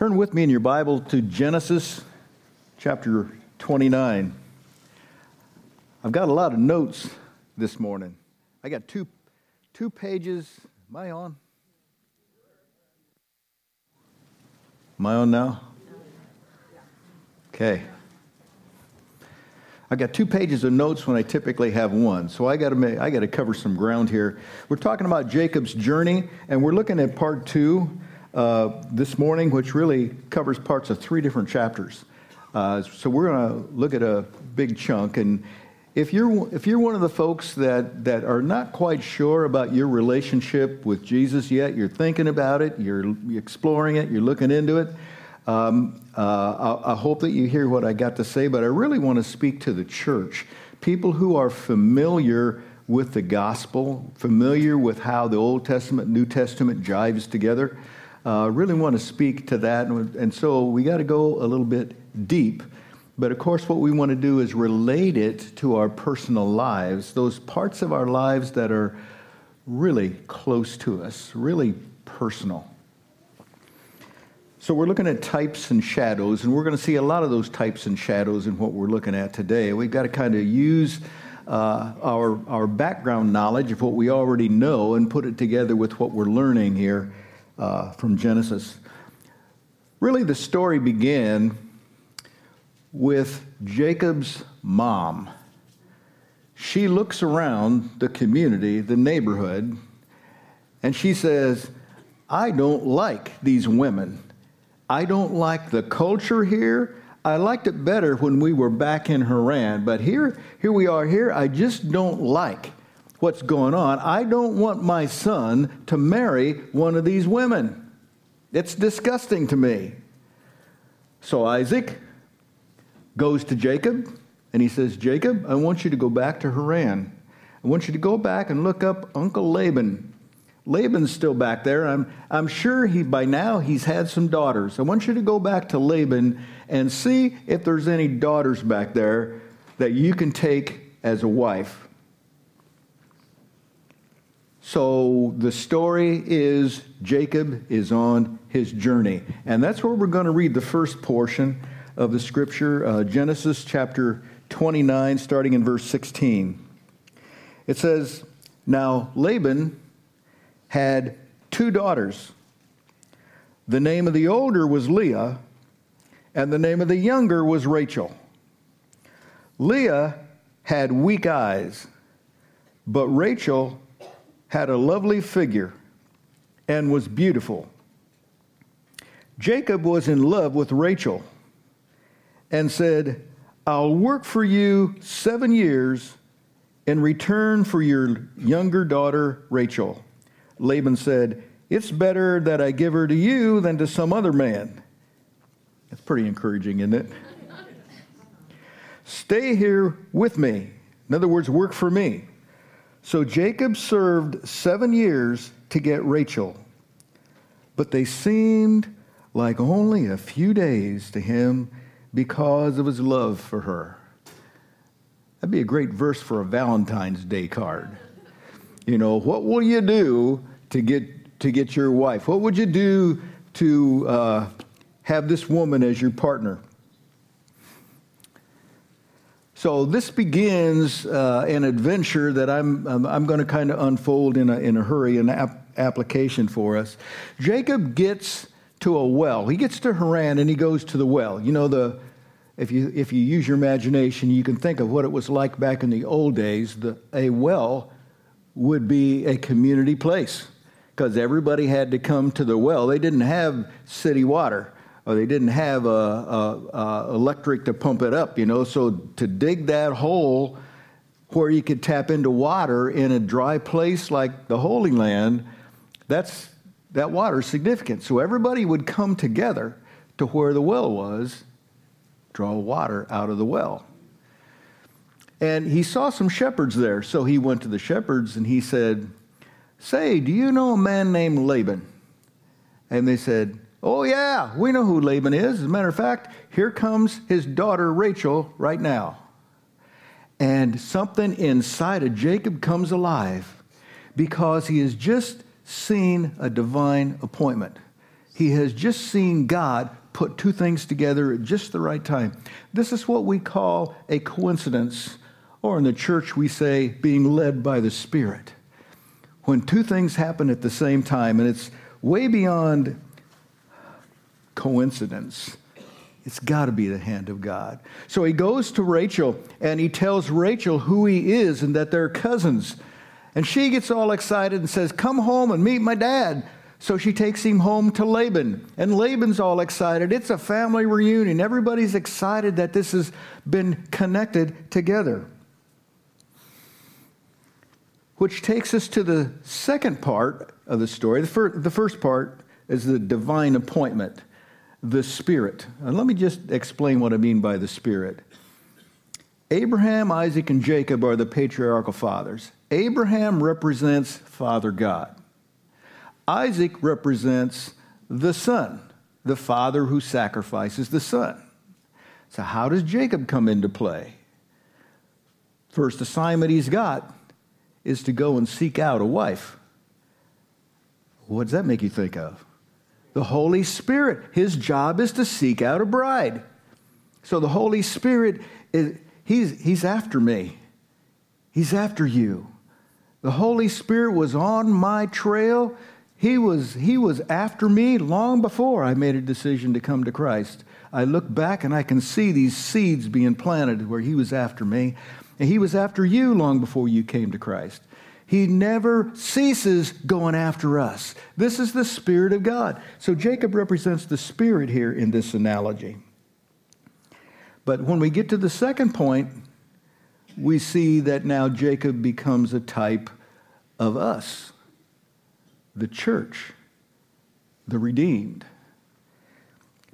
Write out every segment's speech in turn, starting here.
Turn with me in your Bible to Genesis chapter 29. I've got a lot of notes this morning. I got two, two pages. Am I on? Am I on now? Okay. I got two pages of notes when I typically have one, so I got to I got to cover some ground here. We're talking about Jacob's journey, and we're looking at part two uh, this morning, which really covers parts of three different chapters. Uh, so we're going to look at a big chunk, and if you're if you're one of the folks that that are not quite sure about your relationship with Jesus yet, you're thinking about it, you're exploring it, you're looking into it. Um, uh, I, I hope that you hear what I got to say, but I really want to speak to the church, people who are familiar with the gospel, familiar with how the Old Testament, New Testament jives together. Uh, really want to speak to that, and, and so we got to go a little bit deep. But of course, what we want to do is relate it to our personal lives, those parts of our lives that are really close to us, really personal. So we're looking at types and shadows, and we're going to see a lot of those types and shadows in what we're looking at today. We've got to kind of use uh, our, our background knowledge of what we already know and put it together with what we're learning here uh, from Genesis. Really, the story began with Jacob's mom. She looks around the community, the neighborhood, and she says, I don't like these women. I don't like the culture here. I liked it better when we were back in Haran, but here, here we are here. I just don't like what's going on. I don't want my son to marry one of these women. It's disgusting to me. So Isaac goes to Jacob and he says, Jacob, I want you to go back to Haran. I want you to go back and look up Uncle Laban. Laban's still back there. I'm, I'm sure he by now he's had some daughters. I want you to go back to Laban and see if there's any daughters back there that you can take as a wife. So the story is Jacob is on his journey. And that's where we're going to read the first portion of the scripture, uh, Genesis chapter 29, starting in verse 16. It says, Now Laban had two daughters. The name of the older was Leah, and the name of the younger was Rachel. Leah had weak eyes, but Rachel had a lovely figure and was beautiful. Jacob was in love with Rachel and said, I'll work for you seven years in return for your younger daughter, Rachel. Laban said, It's better that I give her to you than to some other man. That's pretty encouraging, isn't it? Stay here with me. In other words, work for me. So Jacob served seven years to get Rachel, but they seemed like only a few days to him because of his love for her. That'd be a great verse for a Valentine's Day card. You know, what will you do to get to get your wife? What would you do to uh, have this woman as your partner? So this begins uh, an adventure that I'm um, I'm going to kind of unfold in a in a hurry, an ap- application for us. Jacob gets to a well. He gets to Haran and he goes to the well. You know the if you if you use your imagination, you can think of what it was like back in the old days. The, a well would be a community place because everybody had to come to the well. They didn't have city water they didn't have a, a, a electric to pump it up, you know. So to dig that hole where you could tap into water in a dry place like the Holy Land, that's that water significant. So everybody would come together to where the well was, draw water out of the well. And he saw some shepherds there, so he went to the shepherds and he said, Say, do you know a man named Laban? And they said, Oh, yeah, we know who Laban is. As a matter of fact, here comes his daughter Rachel right now. And something inside of Jacob comes alive because he has just seen a divine appointment. he has just seen God put two things together at just the right time. This is what we call a coincidence, or in the church we say being led by the Spirit. When two things happen at the same time, and it's way beyond coincidence. It's got to be the hand of God. So he goes to Rachel and he tells Rachel who he is and that they're cousins. And she gets all excited and says, Come home and meet my dad. So she takes him home to Laban. And Laban's all excited. It's a family reunion. Everybody's excited that this has been connected together. Which takes us to the second part of the story. The, fir- the first part is the divine appointment, the Spirit. And let me just explain what I mean by the Spirit. Abraham, Isaac, and Jacob are the patriarchal fathers. Abraham represents Father God. Isaac represents the son, the father who sacrifices the son. So, how does Jacob come into play? First assignment he's got is to go and seek out a wife. What does that make you think of? The Holy Spirit. His job is to seek out a bride. So the Holy Spirit, is, he's, he's after me. He's after you. The Holy Spirit was on my trail he was, he was after me long before I made a decision to come to Christ. I look back and I can see these seeds being planted where He was after me. And He was after you long before you came to Christ. He never ceases going after us. This is the Spirit of God. So Jacob represents the Spirit here in this analogy. But when we get to the second point, we see that now Jacob becomes a type of us the church, the redeemed.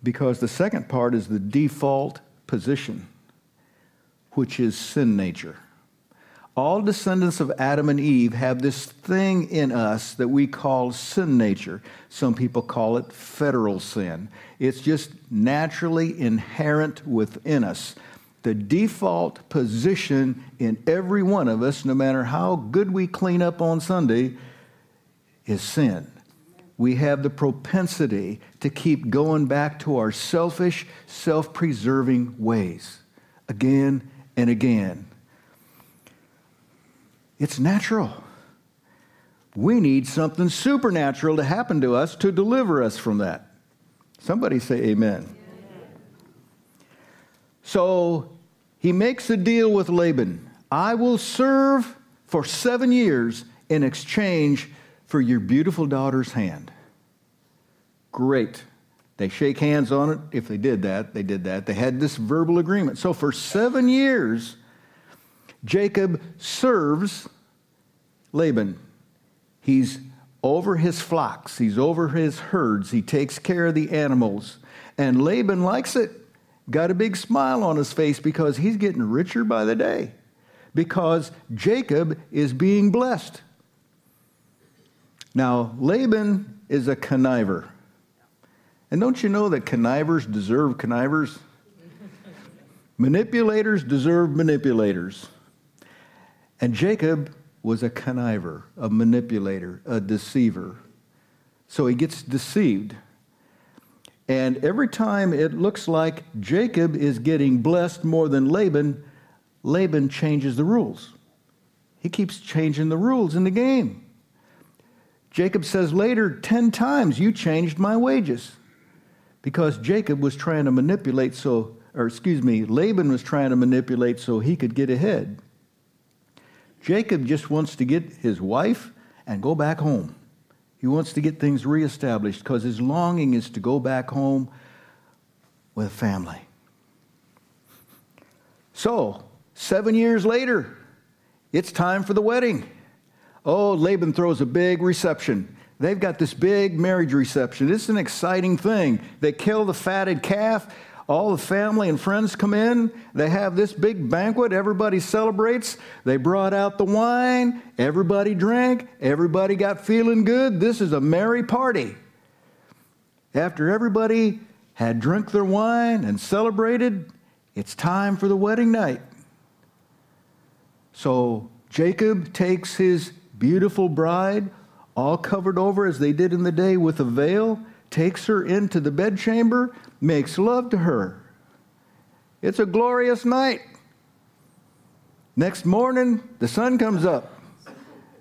Because the second part is the default position, which is sin nature. All descendants of Adam and Eve have this thing in us that we call sin nature. Some people call it federal sin. It's just naturally inherent within us. The default position in every one of us, no matter how good we clean up on Sunday, is sin. We have the propensity to keep going back to our selfish, self preserving ways again and again. It's natural. We need something supernatural to happen to us to deliver us from that. Somebody say amen. So he makes a deal with Laban I will serve for seven years in exchange for your beautiful daughter's hand. Great. They shake hands on it. If they did that, they did that. They had this verbal agreement. So for seven years, Jacob serves Laban. He's over his flocks, he's over his herds, he takes care of the animals. And Laban likes it. Got a big smile on his face because he's getting richer by the day. Because Jacob is being blessed. Now, Laban is a conniver. And don't you know that connivers deserve connivers? Manipulators deserve manipulators. And Jacob was a conniver, a manipulator, a deceiver. So he gets deceived. And every time it looks like Jacob is getting blessed more than Laban, Laban changes the rules. He keeps changing the rules in the game. Jacob says later, 10 times you changed my wages. Because Jacob was trying to manipulate so, or excuse me, Laban was trying to manipulate so he could get ahead. Jacob just wants to get his wife and go back home. He wants to get things reestablished because his longing is to go back home with family. So, seven years later, it's time for the wedding. Oh, Laban throws a big reception. They've got this big marriage reception. It's an exciting thing. They kill the fatted calf. All the family and friends come in. They have this big banquet. Everybody celebrates. They brought out the wine. Everybody drank. Everybody got feeling good. This is a merry party. After everybody had drunk their wine and celebrated, it's time for the wedding night. So Jacob takes his beautiful bride, all covered over as they did in the day with a veil, takes her into the bedchamber, makes love to her. It's a glorious night. Next morning, the sun comes up,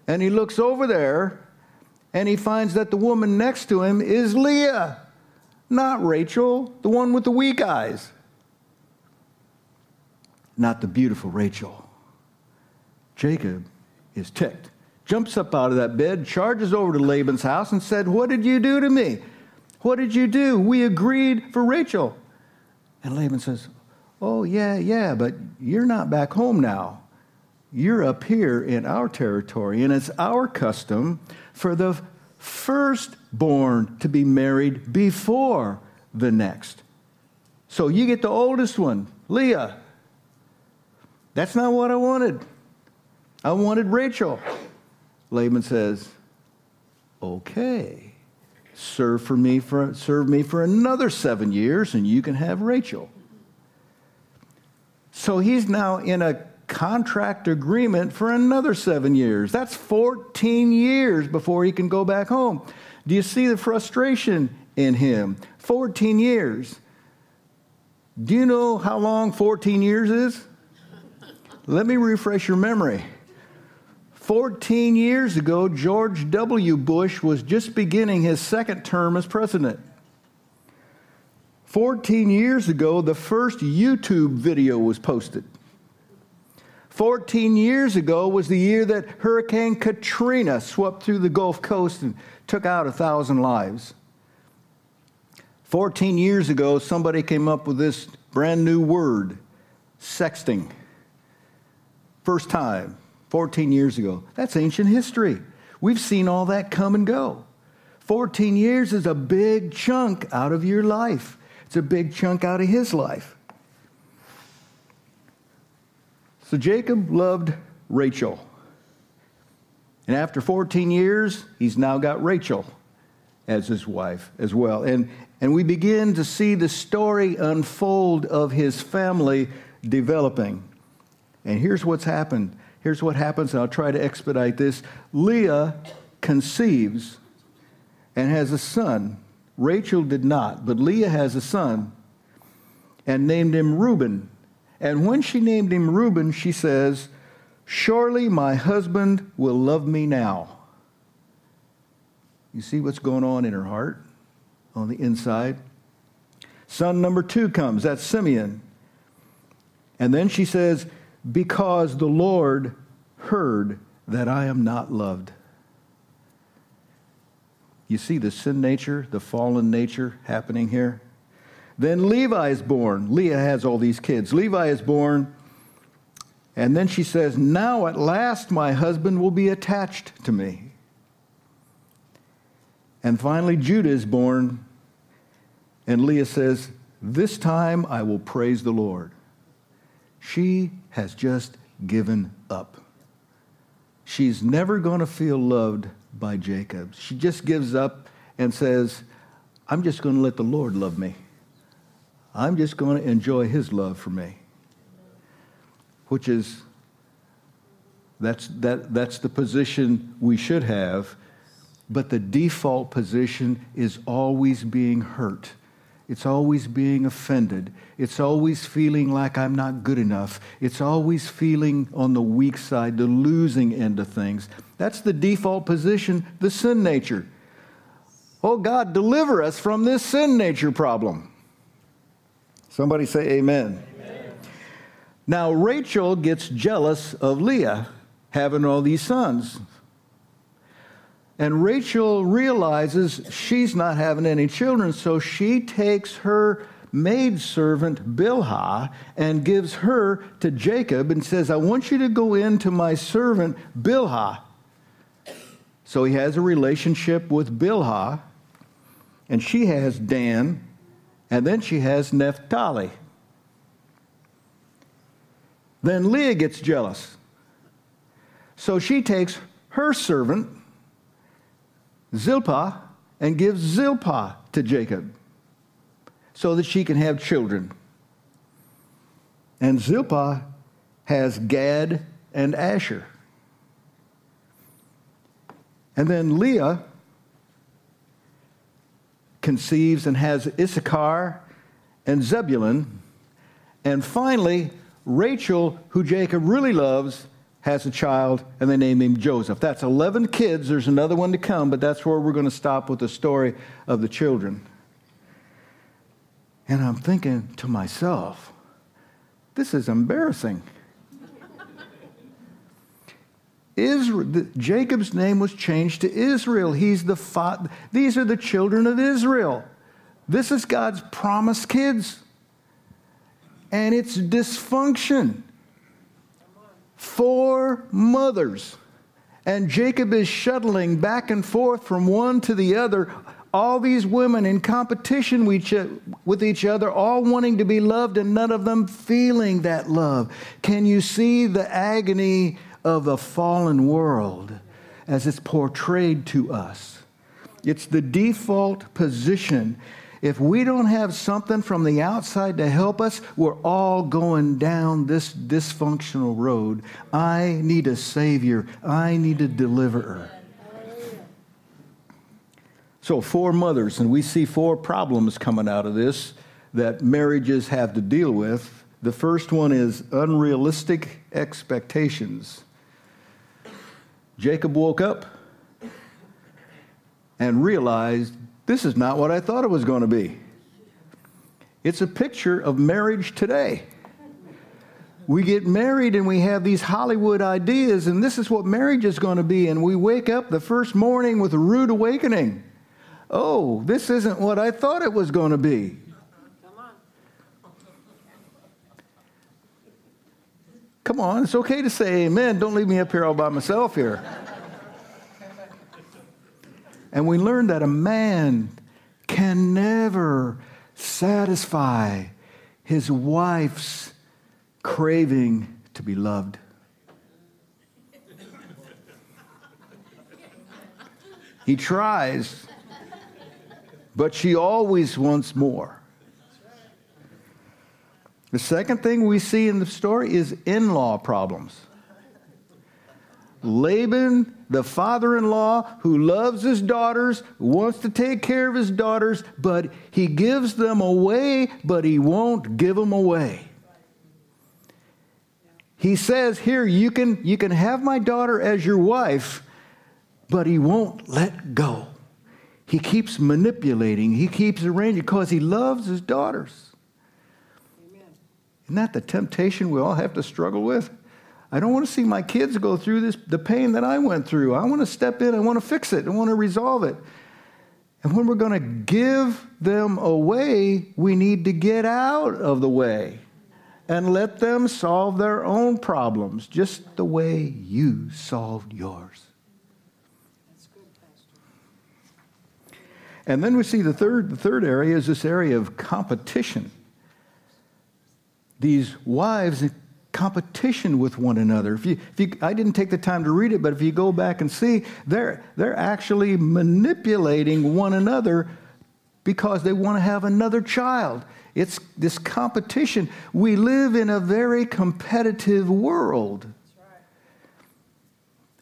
and he looks over there, and he finds that the woman next to him is Leah, not Rachel, the one with the weak eyes. Not the beautiful Rachel. Jacob is ticked, jumps up out of that bed, charges over to Laban's house, and said, What did you do to me? What did you do? We agreed for Rachel. And Laban says, Oh, yeah, yeah, but you're not back home now. You're up here in our territory, and it's our custom for the firstborn to be married before the next. So you get the oldest one, Leah. That's not what I wanted. I wanted Rachel. Laban says, Okay, serve for me for serve me for another seven years, and you can have Rachel. So he's now in a contract agreement for another seven years. That's 14 years before he can go back home. Do you see the frustration in him? 14 years. Do you know how long 14 years is? Let me refresh your memory. 14 years ago, George W. Bush was just beginning his second term as president. 14 years ago, the first YouTube video was posted. 14 years ago was the year that Hurricane Katrina swept through the Gulf Coast and took out a thousand lives. 14 years ago, somebody came up with this brand new word sexting. First time. 14 years ago. That's ancient history. We've seen all that come and go. 14 years is a big chunk out of your life, it's a big chunk out of his life. So Jacob loved Rachel. And after 14 years, he's now got Rachel as his wife as well. And, and we begin to see the story unfold of his family developing. And here's what's happened Here's what happens, and I'll try to expedite this. Leah conceives and has a son. Rachel did not, but Leah has a son and named him Reuben. And when she named him Reuben, she says, Surely my husband will love me now. You see what's going on in her heart on the inside? Son number two comes, that's Simeon. And then she says, because the Lord heard that I am not loved. You see the sin nature, the fallen nature happening here? Then Levi is born. Leah has all these kids. Levi is born. And then she says, Now at last my husband will be attached to me. And finally, Judah is born. And Leah says, This time I will praise the Lord. She has just given up. She's never going to feel loved by Jacob. She just gives up and says, I'm just going to let the Lord love me. I'm just going to enjoy his love for me. Which is, that's, that, that's the position we should have, but the default position is always being hurt it's always being offended. It's always feeling like I'm not good enough. It's always feeling on the weak side, the losing end of things. That's the default position, the sin nature. Oh, God, deliver us from this sin nature problem. Somebody say amen. amen. Now, Rachel gets jealous of Leah having all these sons. And Rachel realizes she's not having any children, so she takes her maidservant Bilhah and gives her to Jacob and says, I want you to go in to my servant Bilhah. So he has a relationship with Bilhah, and she has Dan, and then she has Naphtali. Then Leah gets jealous. So she takes her servant Zilpah and gives Zilpah to Jacob so that she can have children. And Zilpah has Gad and Asher. And then Leah conceives and has Issachar and Zebulun. And finally, Rachel, who Jacob really loves, has a child, and they name him Joseph. That's 11 kids. There's another one to come, but that's where we're going to stop with the story of the children. And I'm thinking to myself, this is embarrassing. Israel, Jacob's name was changed to Israel. He's the fa- these are the children of Israel. This is God's promised kids. And it's dysfunction. Four mothers. And Jacob is shuttling back and forth from one to the other. All these women in competition with each other, all wanting to be loved, and none of them feeling that love. Can you see the agony of a fallen world as it's portrayed to us? It's the default position if we don't have something from the outside to help us, we're all going down this dysfunctional road. I need a Savior, I need a deliverer. So, four mothers, and we see four problems coming out of this that marriages have to deal with. The first one is unrealistic expectations. Jacob woke up and realized this is not what I thought it was going to be. It's a picture of marriage today. We get married and we have these Hollywood ideas, and this is what marriage is going to be. And we wake up the first morning with a rude awakening. Oh, this isn't what I thought it was going to be. Come on, it's okay to say amen. Don't leave me up here all by myself here. And we learn that a man can never satisfy his wife's craving to be loved. He tries, but she always wants more. The second thing we see in the story is in law problems. Laban the father in law who loves his daughters, wants to take care of his daughters, but he gives them away, but he won't give them away. He says, Here, you can, you can have my daughter as your wife, but he won't let go. He keeps manipulating, he keeps arranging because he loves his daughters. Amen. Isn't that the temptation we all have to struggle with? I don't want to see my kids go through this, the pain that I went through. I want to step in, I want to fix it, I want to resolve it. And when we're going to give them away, we need to get out of the way and let them solve their own problems just the way you solved yours. And then we see the third, the third area is this area of competition. These wives competition with one another. If you, if you, I didn't take the time to read it, but if you go back and see, they're, they're actually manipulating one another because they want to have another child. It's this competition. We live in a very competitive world.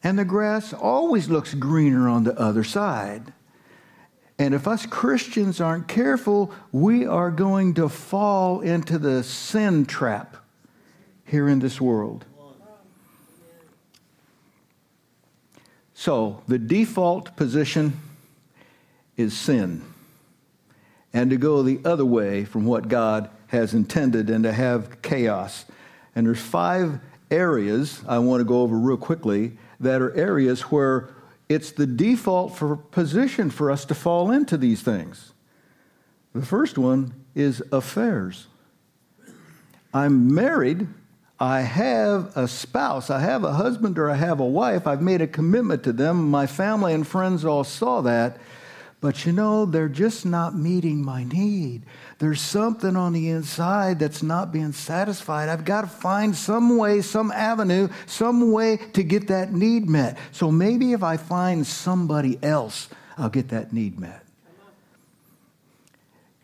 And the grass always looks greener on the other side. And if us Christians aren't careful, we are going to fall into the sin trap here in this world. So, the default position is sin. And to go the other way from what God has intended and to have chaos. And there's five areas I want to go over real quickly that are areas where it's the default for position for us to fall into these things. The first one is affairs. I'm married I have a spouse, I have a husband, or I have a wife. I've made a commitment to them. My family and friends all saw that. But you know, they're just not meeting my need. There's something on the inside that's not being satisfied. I've got to find some way, some avenue, some way to get that need met. So maybe if I find somebody else, I'll get that need met.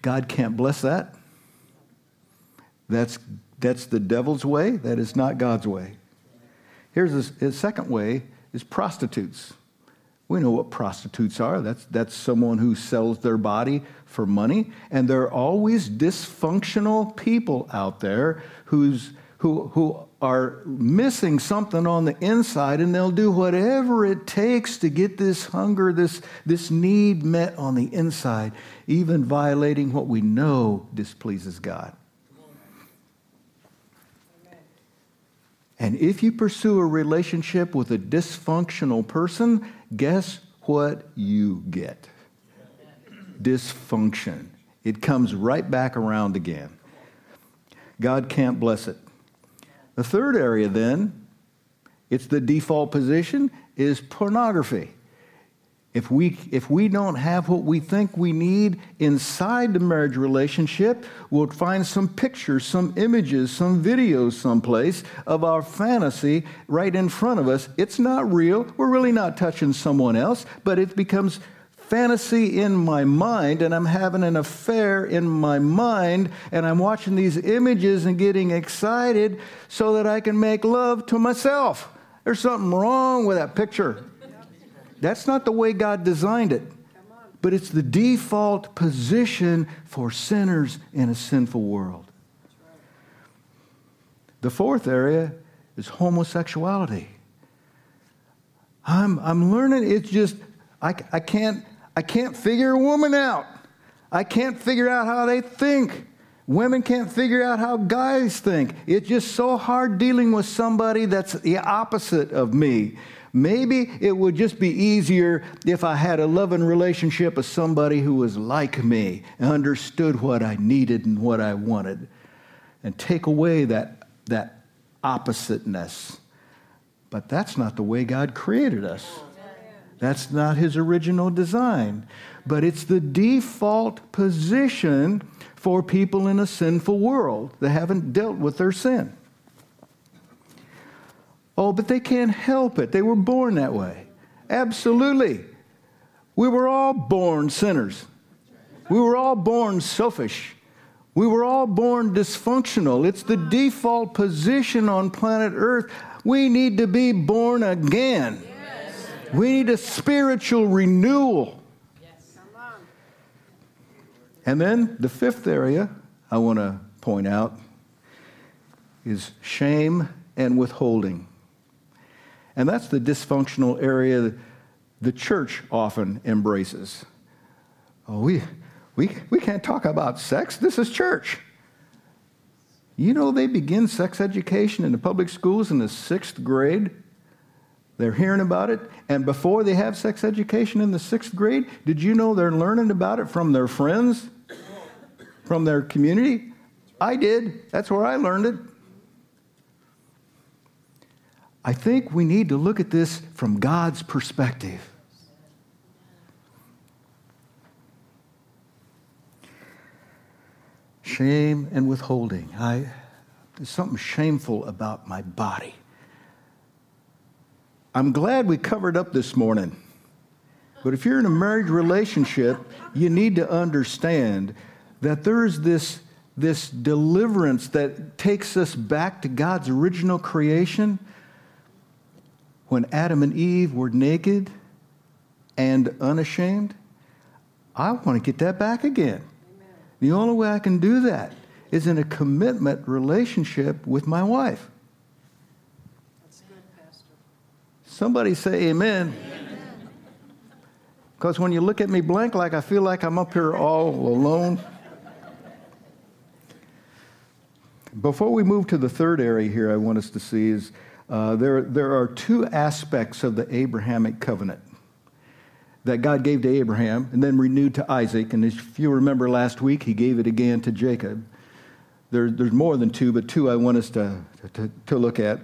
God can't bless that. That's that's the devil's way. That is not God's way. Here's his, second way is prostitutes. We know what prostitutes are. That's, that's someone who sells their body for money. And there are always dysfunctional people out there who's, who, who are missing something on the inside, and they'll do whatever it takes to get this hunger, this, this need met on the inside, even violating what we know displeases God. And if you pursue a relationship with a dysfunctional person, guess what you get? Dysfunction. It comes right back around again. God can't bless it. The third area, then, it's the default position, is pornography. If we, if we don't have what we think we need inside the marriage relationship, we'll find some pictures, some images, some videos someplace of our fantasy right in front of us. It's not real. We're really not touching someone else, but it becomes fantasy in my mind, and I'm having an affair in my mind, and I'm watching these images and getting excited so that I can make love to myself. There's something wrong with that picture. That's not the way God designed it. But it's the default position for sinners in a sinful world. The fourth area is homosexuality. I'm, I'm learning, it's just, I, I, can't, I can't figure a woman out. I can't figure out how they think. Women can't figure out how guys think. It's just so hard dealing with somebody that's the opposite of me. Maybe it would just be easier if I had a loving relationship with somebody who was like me and understood what I needed and what I wanted. And take away that, that oppositeness. But that's not the way God created us. That's not his original design. But it's the default position for people in a sinful world that haven't dealt with their sin. Oh, but they can't help it. They were born that way. Absolutely. We were all born sinners. We were all born selfish. We were all born dysfunctional. It's the default position on planet Earth. We need to be born again. Yes. We need a spiritual renewal. Yes. And then the fifth area I want to point out is shame and withholding. And that's the dysfunctional area the church often embraces. Oh, we, we, we can't talk about sex. This is church. You know, they begin sex education in the public schools in the sixth grade. They're hearing about it. And before they have sex education in the sixth grade, did you know they're learning about it from their friends, from their community? I did. That's where I learned it. I think we need to look at this from God's perspective. Shame and withholding. I, there's something shameful about my body. I'm glad we covered up this morning. But if you're in a marriage relationship, you need to understand that there's this, this deliverance that takes us back to God's original creation when Adam and Eve were naked and unashamed, I want to get that back again. Amen. The only way I can do that is in a commitment relationship with my wife. That's good, Pastor. Somebody say amen. Because when you look at me blank, like I feel like I'm up here all alone. Before we move to the third area here, I want us to see is uh, there, there are two aspects of the Abrahamic covenant that God gave to Abraham and then renewed to Isaac. And if you remember last week, he gave it again to Jacob. There, there's more than two, but two I want us to, to, to look at.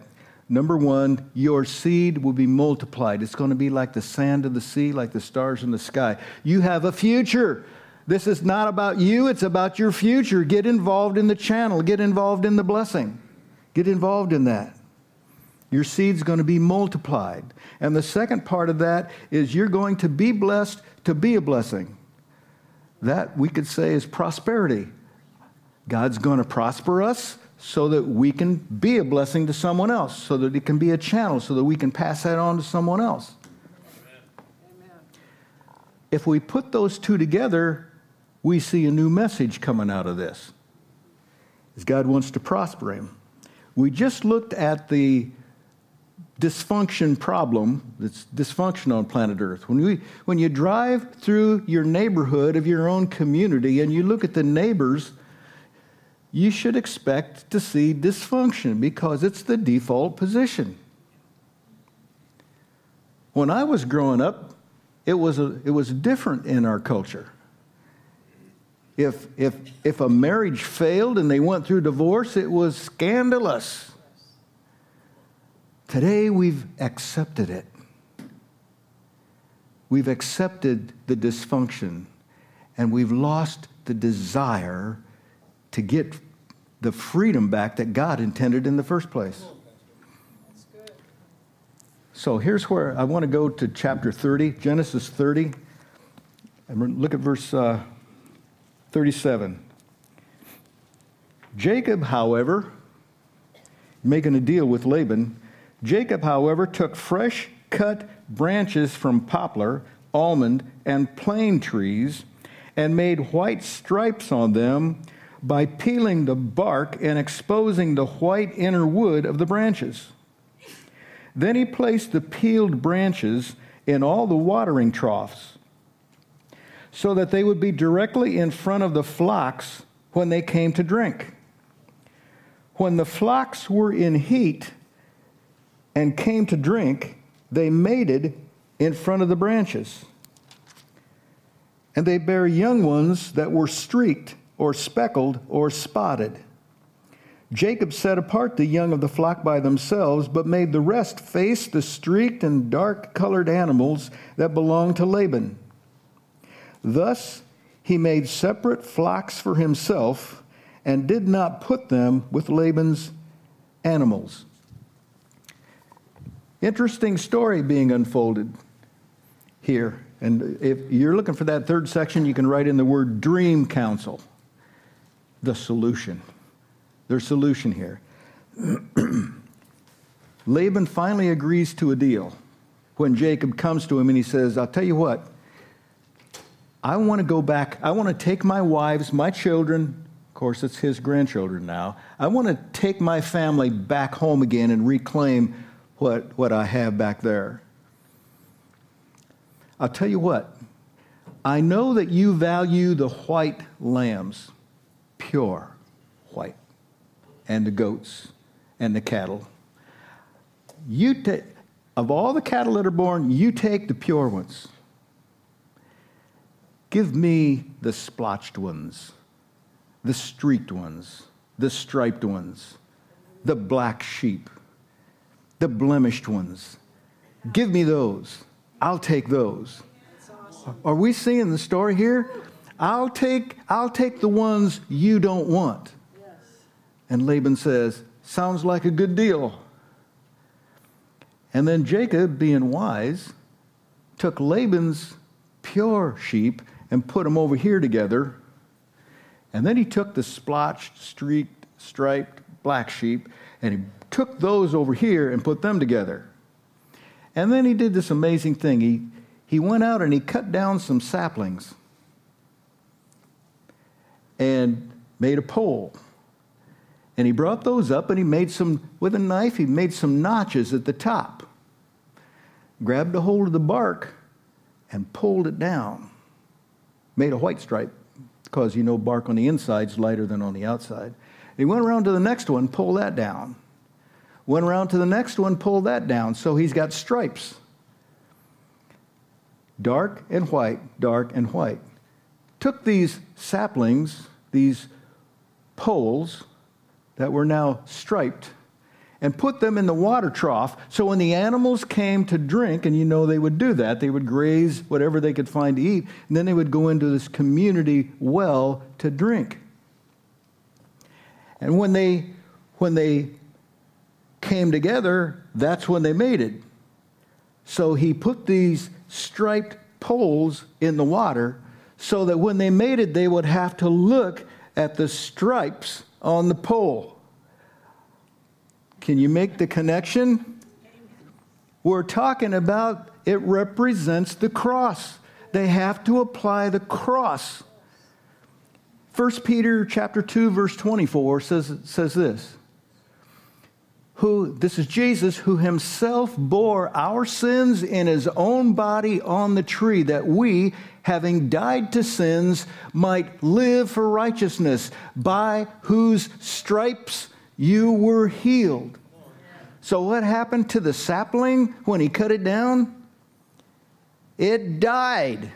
Number one, your seed will be multiplied. It's going to be like the sand of the sea, like the stars in the sky. You have a future. This is not about you, it's about your future. Get involved in the channel, get involved in the blessing, get involved in that. Your seed's going to be multiplied. And the second part of that is you're going to be blessed to be a blessing. That we could say is prosperity. God's going to prosper us so that we can be a blessing to someone else, so that it can be a channel, so that we can pass that on to someone else. Amen. if we put those two together, we see a new message coming out of this. God wants to prosper him. We just looked at the dysfunction problem that's dysfunctional on planet Earth. When, we, when you drive through your neighborhood of your own community and you look at the neighbors, you should expect to see dysfunction because it's the default position. When I was growing up, it was, a, it was different in our culture. If, if, if a marriage failed and they went through divorce, it was scandalous. Today, we've accepted it. We've accepted the dysfunction, and we've lost the desire to get the freedom back that God intended in the first place. So here's where I want to go to chapter 30, Genesis 30, and look at verse uh, 37. Jacob, however, making a deal with Laban, Jacob, however, took fresh cut branches from poplar, almond, and plane trees and made white stripes on them by peeling the bark and exposing the white inner wood of the branches. Then he placed the peeled branches in all the watering troughs so that they would be directly in front of the flocks when they came to drink. When the flocks were in heat and came to drink, they mated in front of the branches. And they bare young ones that were streaked or speckled or spotted. Jacob set apart the young of the flock by themselves, but made the rest face the streaked and dark colored animals that belonged to Laban. Thus he made separate flocks for himself and did not put them with Laban's animals. Interesting story being unfolded here. And if you're looking for that third section, you can write in the word dream council, the solution. There's solution here. Laban finally agrees to a deal when Jacob comes to him and he says, I'll tell you what, I want to go back. I want to take my wives, my children, of course, it's his grandchildren now. I want to take my family back home again and reclaim what, what I have back there. I'll tell you what, I know that you value the white lambs, pure white and the goats and the cattle. You take, of all the cattle that are born, you take the pure ones. Give me the splotched ones, the streaked ones, the striped ones, the black sheep, the blemished ones. Give me those. I'll take those. Awesome. Are we seeing the story here? I'll take, I'll take the ones you don't want. And Laban says, Sounds like a good deal. And then Jacob, being wise, took Laban's pure sheep and put them over here together. And then he took the splotched, streaked, striped black sheep and he took those over here and put them together. And then he did this amazing thing. He, he went out and he cut down some saplings and made a pole. And he brought those up and he made some, with a knife, he made some notches at the top. Grabbed a hold of the bark and pulled it down. Made a white stripe because you know bark on the inside is lighter than on the outside. And he went around to the next one, pulled that down. Went around to the next one, pulled that down. So he's got stripes dark and white, dark and white. Took these saplings, these poles, that were now striped and put them in the water trough. So when the animals came to drink, and you know they would do that, they would graze whatever they could find to eat, and then they would go into this community well to drink. And when they when they came together, that's when they mated. So he put these striped poles in the water so that when they mated, they would have to look at the stripes on the pole. Can you make the connection? We're talking about it represents the cross. they have to apply the cross. 1 Peter chapter 2 verse 24 says, says this. Who this is Jesus who himself bore our sins in his own body on the tree that we having died to sins might live for righteousness by whose stripes you were healed. So what happened to the sapling when he cut it down? It died.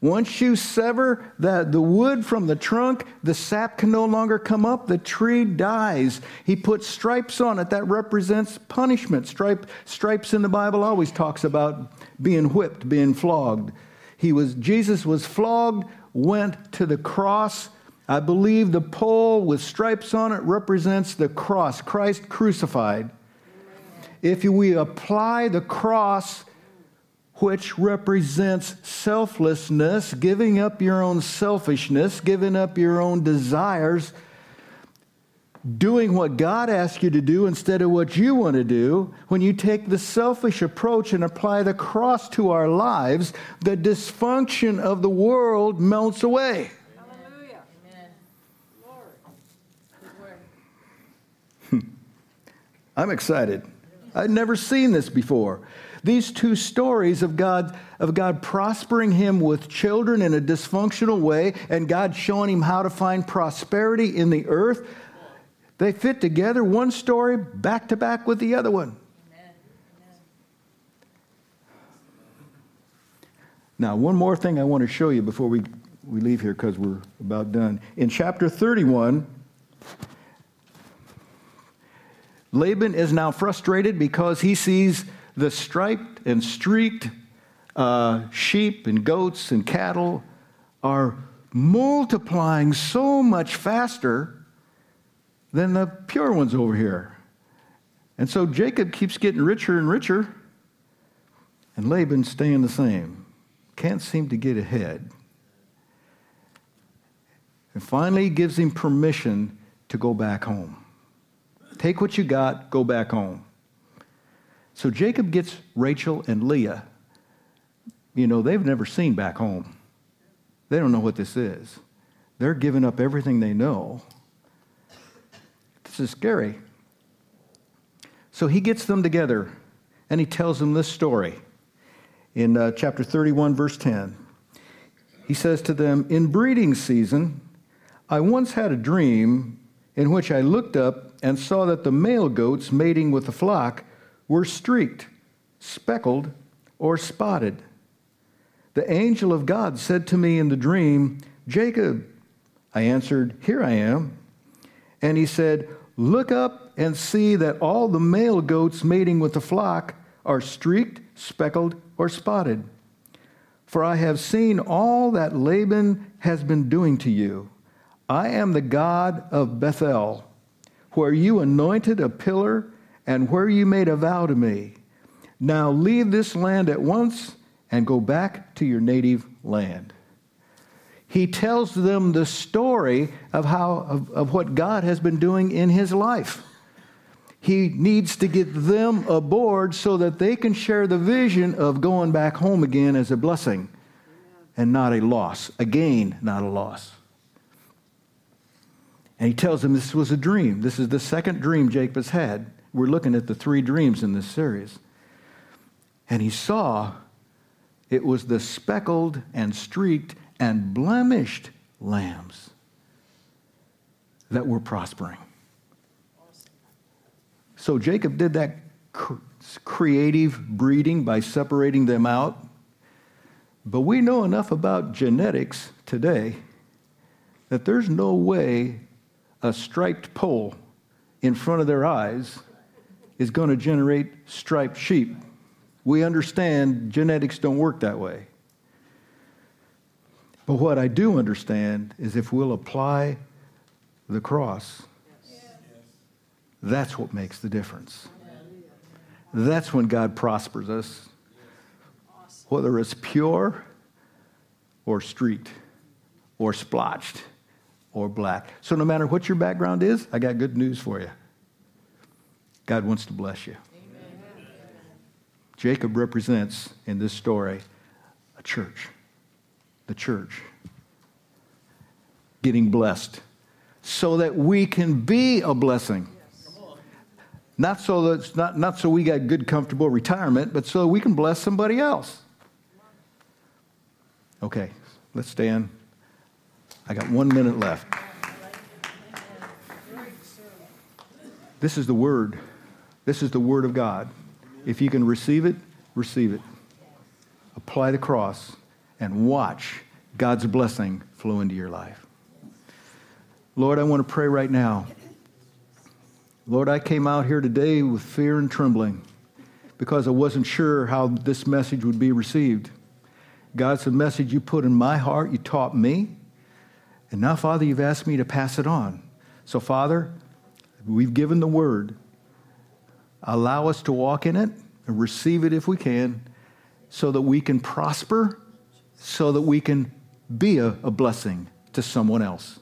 Once you sever the, the wood from the trunk, the sap can no longer come up. The tree dies. He puts stripes on it. That represents punishment. Stripe, stripes in the Bible always talks about being whipped, being flogged. He was, Jesus was flogged, went to the cross. I believe the pole with stripes on it represents the cross, Christ crucified. If we apply the cross which represents selflessness, giving up your own selfishness, giving up your own desires, doing what God asks you to do instead of what you want to do, when you take the selfish approach and apply the cross to our lives, the dysfunction of the world melts away. Hallelujah. Amen. I'm excited. I'd never seen this before. These two stories of God, of God prospering him with children in a dysfunctional way and God showing him how to find prosperity in the earth, they fit together, one story back to back with the other one. Now, one more thing I want to show you before we, we leave here because we're about done. In chapter 31, Laban is now frustrated because he sees the striped and streaked uh, sheep and goats and cattle are multiplying so much faster than the pure ones over here. And so Jacob keeps getting richer and richer, and Laban staying the same. Can't seem to get ahead. And finally, he gives him permission to go back home. Take what you got, go back home. So Jacob gets Rachel and Leah. You know, they've never seen back home. They don't know what this is. They're giving up everything they know. This is scary. So he gets them together and he tells them this story in uh, chapter 31, verse 10. He says to them, In breeding season, I once had a dream in which I looked up and saw that the male goats mating with the flock were streaked, speckled, or spotted. The angel of God said to me in the dream, Jacob. I answered, Here I am. And he said, Look up and see that all the male goats mating with the flock are streaked, speckled, or spotted. For I have seen all that Laban has been doing to you. I am the God of Bethel, where you anointed a pillar and where you made a vow to me. Now leave this land at once and go back to your native land. He tells them the story of how of, of what God has been doing in his life. He needs to get them aboard so that they can share the vision of going back home again as a blessing and not a loss, a gain, not a loss. And he tells them this was a dream. This is the second dream Jacob has had. We're looking at the three dreams in this series. And he saw it was the speckled and streaked and blemished lambs that were prospering. So Jacob did that creative breeding by separating them out. But we know enough about genetics today that there's no way a striped pole in front of their eyes is going to generate striped sheep. We understand genetics don't work that way. But what I do understand is if we'll apply the cross, that's what makes the difference. That's when God prospers us, whether it's pure or streaked or splotched or black. So, no matter what your background is, I got good news for you. God wants to bless you. Amen. Jacob represents in this story A church. The church. Getting blessed so that we can be a blessing. Not so that not, not so we got good, comfortable retirement, but so we can bless somebody else. Okay, let's stand. I got one minute left. This is the word. This is the word of God. If you can receive it, receive it. Apply the cross and watch God's blessing flow into your life. Lord, I want to pray right now. Lord, I came out here today with fear and trembling because I wasn't sure how this message would be received. God's a message you put in my heart, you taught me, and now, Father, you've asked me to pass it on. So, Father, we've given the word. Allow us to walk in it and receive it if we can, so that we can prosper, so that we can be a, a blessing to someone else.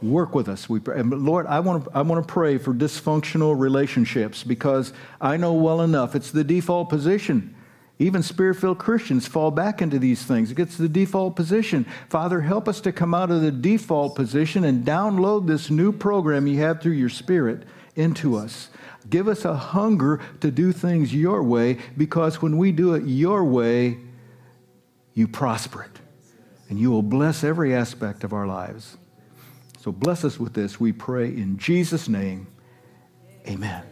Work with us. We pray. Lord, I want, to, I want to pray for dysfunctional relationships because I know well enough it's the default position. Even spirit filled Christians fall back into these things. It gets the default position. Father, help us to come out of the default position and download this new program you have through your spirit into us. Give us a hunger to do things your way because when we do it your way, you prosper it. And you will bless every aspect of our lives. So bless us with this, we pray in Jesus' name. Amen.